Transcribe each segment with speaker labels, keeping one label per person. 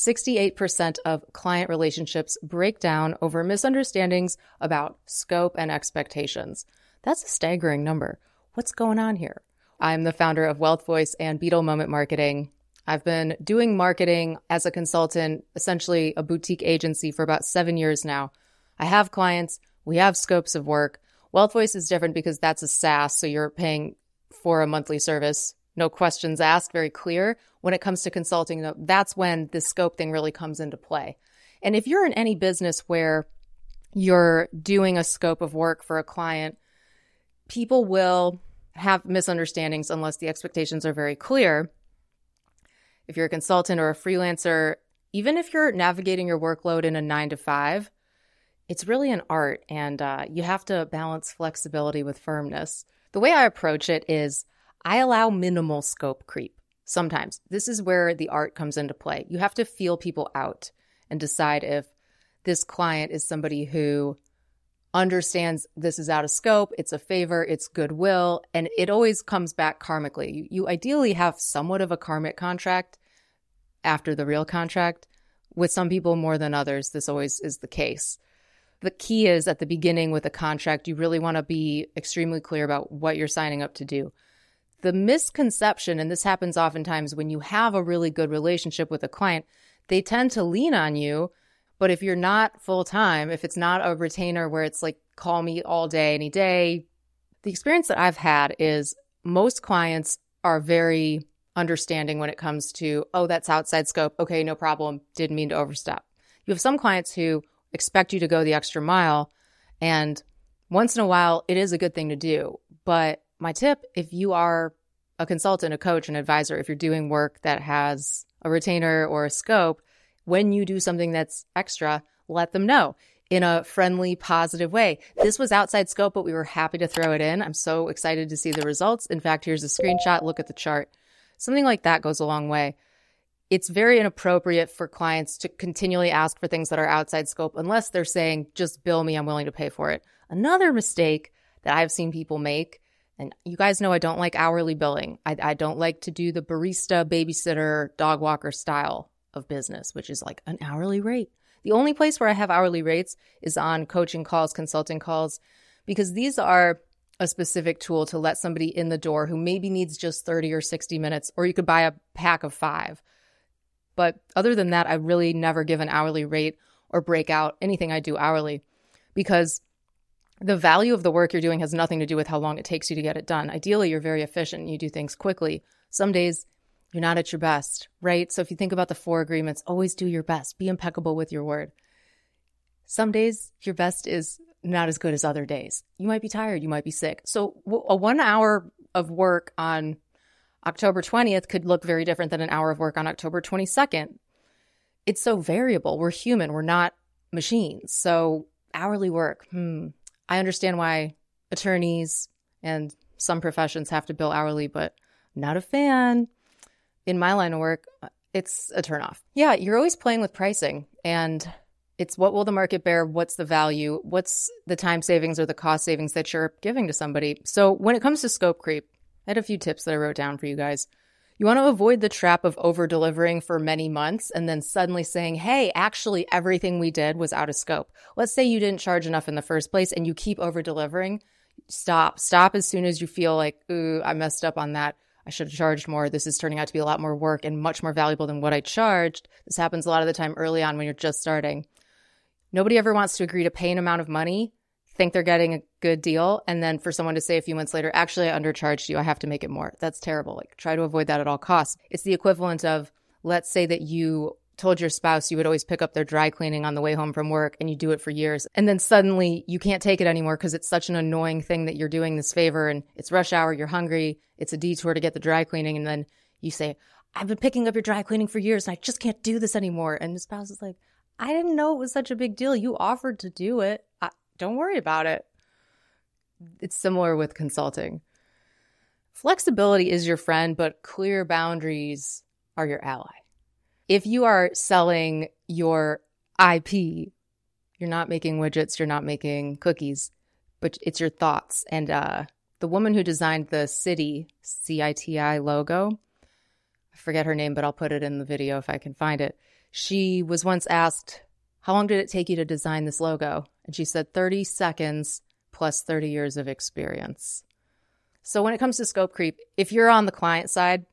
Speaker 1: 68% of client relationships break down over misunderstandings about scope and expectations. That's a staggering number. What's going on here? I'm the founder of Wealth Voice and Beetle Moment Marketing. I've been doing marketing as a consultant, essentially a boutique agency for about seven years now. I have clients, we have scopes of work. Wealth Voice is different because that's a SaaS, so you're paying for a monthly service. No questions asked, very clear. When it comes to consulting, that's when the scope thing really comes into play. And if you're in any business where you're doing a scope of work for a client, people will have misunderstandings unless the expectations are very clear. If you're a consultant or a freelancer, even if you're navigating your workload in a nine to five, it's really an art and uh, you have to balance flexibility with firmness. The way I approach it is I allow minimal scope creep. Sometimes this is where the art comes into play. You have to feel people out and decide if this client is somebody who understands this is out of scope, it's a favor, it's goodwill, and it always comes back karmically. You, you, ideally have somewhat of a karmic contract after the real contract. With some people more than others, this always is the case. The key is at the beginning with a contract, you really want to be extremely clear about what you're signing up to do. The misconception, and this happens oftentimes when you have a really good relationship with a client, they tend to lean on you but if you're not full time, if it's not a retainer where it's like, call me all day, any day, the experience that I've had is most clients are very understanding when it comes to, oh, that's outside scope. Okay, no problem. Didn't mean to overstep. You have some clients who expect you to go the extra mile. And once in a while, it is a good thing to do. But my tip, if you are a consultant, a coach, an advisor, if you're doing work that has a retainer or a scope, when you do something that's extra, let them know in a friendly, positive way. This was outside scope, but we were happy to throw it in. I'm so excited to see the results. In fact, here's a screenshot. Look at the chart. Something like that goes a long way. It's very inappropriate for clients to continually ask for things that are outside scope unless they're saying, just bill me, I'm willing to pay for it. Another mistake that I've seen people make, and you guys know I don't like hourly billing. I, I don't like to do the barista, babysitter, dog walker style of business, which is like an hourly rate. The only place where I have hourly rates is on coaching calls, consulting calls, because these are a specific tool to let somebody in the door who maybe needs just 30 or 60 minutes, or you could buy a pack of five. But other than that, I really never give an hourly rate or break out anything I do hourly because the value of the work you're doing has nothing to do with how long it takes you to get it done. Ideally, you're very efficient you do things quickly. Some days you're not at your best, right? So if you think about the four agreements, always do your best, be impeccable with your word. Some days your best is not as good as other days. You might be tired, you might be sick. So a one hour of work on October 20th could look very different than an hour of work on October 22nd. It's so variable. We're human, we're not machines. So hourly work, hmm. I understand why attorneys and some professions have to bill hourly, but not a fan in my line of work, it's a turnoff. Yeah, you're always playing with pricing and it's what will the market bear? What's the value? What's the time savings or the cost savings that you're giving to somebody? So when it comes to scope creep, I had a few tips that I wrote down for you guys. You want to avoid the trap of over delivering for many months and then suddenly saying, Hey, actually everything we did was out of scope. Let's say you didn't charge enough in the first place and you keep over delivering. Stop. Stop as soon as you feel like, ooh, I messed up on that I should have charged more. This is turning out to be a lot more work and much more valuable than what I charged. This happens a lot of the time early on when you're just starting. Nobody ever wants to agree to pay an amount of money, think they're getting a good deal, and then for someone to say a few months later, actually, I undercharged you. I have to make it more. That's terrible. Like, try to avoid that at all costs. It's the equivalent of, let's say that you told your spouse you would always pick up their dry cleaning on the way home from work and you do it for years. And then suddenly you can't take it anymore because it's such an annoying thing that you're doing this favor and it's rush hour, you're hungry, it's a detour to get the dry cleaning. And then you say, I've been picking up your dry cleaning for years and I just can't do this anymore. And the spouse is like, I didn't know it was such a big deal. You offered to do it. I, don't worry about it. It's similar with consulting. Flexibility is your friend, but clear boundaries are your ally if you are selling your IP, you're not making widgets, you're not making cookies, but it's your thoughts. And uh, the woman who designed the Citi, C I T I logo, I forget her name, but I'll put it in the video if I can find it. She was once asked, How long did it take you to design this logo? And she said, 30 seconds plus 30 years of experience. So when it comes to scope creep, if you're on the client side,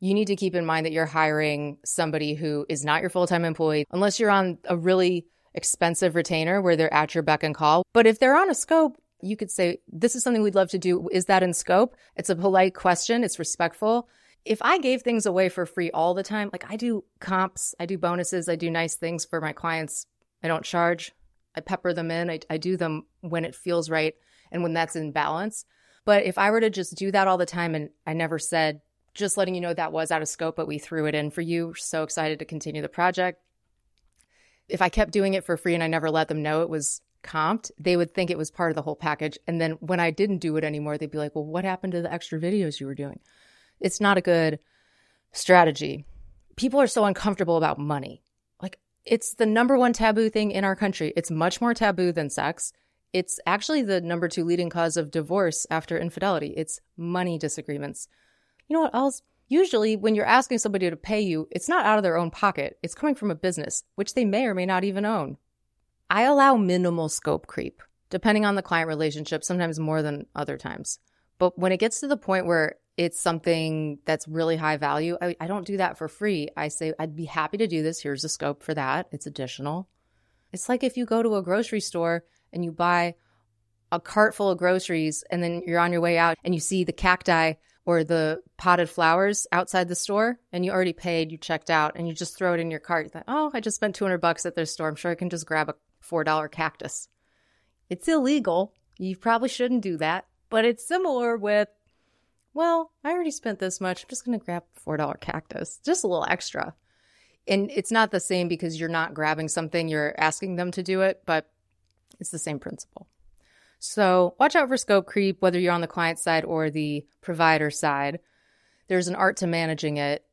Speaker 1: you need to keep in mind that you're hiring somebody who is not your full time employee, unless you're on a really expensive retainer where they're at your beck and call. But if they're on a scope, you could say, This is something we'd love to do. Is that in scope? It's a polite question, it's respectful. If I gave things away for free all the time, like I do comps, I do bonuses, I do nice things for my clients, I don't charge. I pepper them in, I, I do them when it feels right and when that's in balance. But if I were to just do that all the time and I never said, just letting you know that was out of scope, but we threw it in for you. We're so excited to continue the project. If I kept doing it for free and I never let them know it was comped, they would think it was part of the whole package. And then when I didn't do it anymore, they'd be like, well, what happened to the extra videos you were doing? It's not a good strategy. People are so uncomfortable about money. It's the number one taboo thing in our country. It's much more taboo than sex. It's actually the number two leading cause of divorce after infidelity. It's money disagreements. You know what else? Usually, when you're asking somebody to pay you, it's not out of their own pocket. It's coming from a business, which they may or may not even own. I allow minimal scope creep, depending on the client relationship, sometimes more than other times. But when it gets to the point where it's something that's really high value, I, I don't do that for free. I say, I'd be happy to do this. Here's the scope for that. It's additional. It's like if you go to a grocery store and you buy a cart full of groceries and then you're on your way out and you see the cacti or the potted flowers outside the store and you already paid, you checked out, and you just throw it in your cart. You thought, oh, I just spent 200 bucks at their store. I'm sure I can just grab a $4 cactus. It's illegal. You probably shouldn't do that, but it's similar with, well, I already spent this much. I'm just going to grab a $4 cactus, just a little extra. And it's not the same because you're not grabbing something, you're asking them to do it, but it's the same principle. So watch out for scope creep, whether you're on the client side or the provider side. There's an art to managing it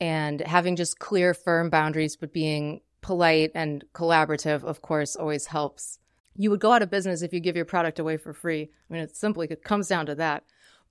Speaker 1: and having just clear, firm boundaries, but being polite and collaborative, of course, always helps. You would go out of business if you give your product away for free. I mean, it simply comes down to that.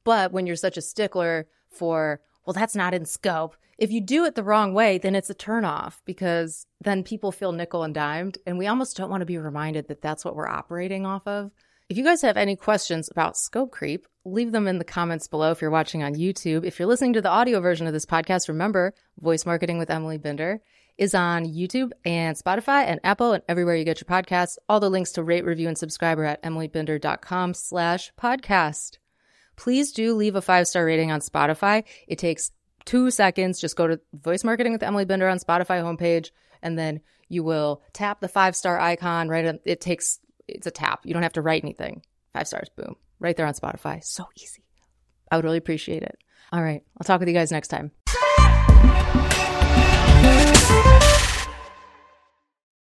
Speaker 1: But when you're such a stickler for, well, that's not in scope. If you do it the wrong way, then it's a turnoff because then people feel nickel and dimed. And we almost don't want to be reminded that that's what we're operating off of. If you guys have any questions about scope creep, leave them in the comments below if you're watching on YouTube. If you're listening to the audio version of this podcast, remember Voice Marketing with Emily Binder is on YouTube and Spotify and Apple and everywhere you get your podcasts. All the links to rate, review, and subscribe are at emilybinder.com slash podcast. Please do leave a five-star rating on Spotify. It takes two seconds. Just go to Voice Marketing with Emily Binder on Spotify homepage, and then you will tap the five-star icon right. It takes it's a tap. You don't have to write anything. Five stars, boom. Right there on Spotify. So easy. I would really appreciate it. All right. I'll talk with you guys next time.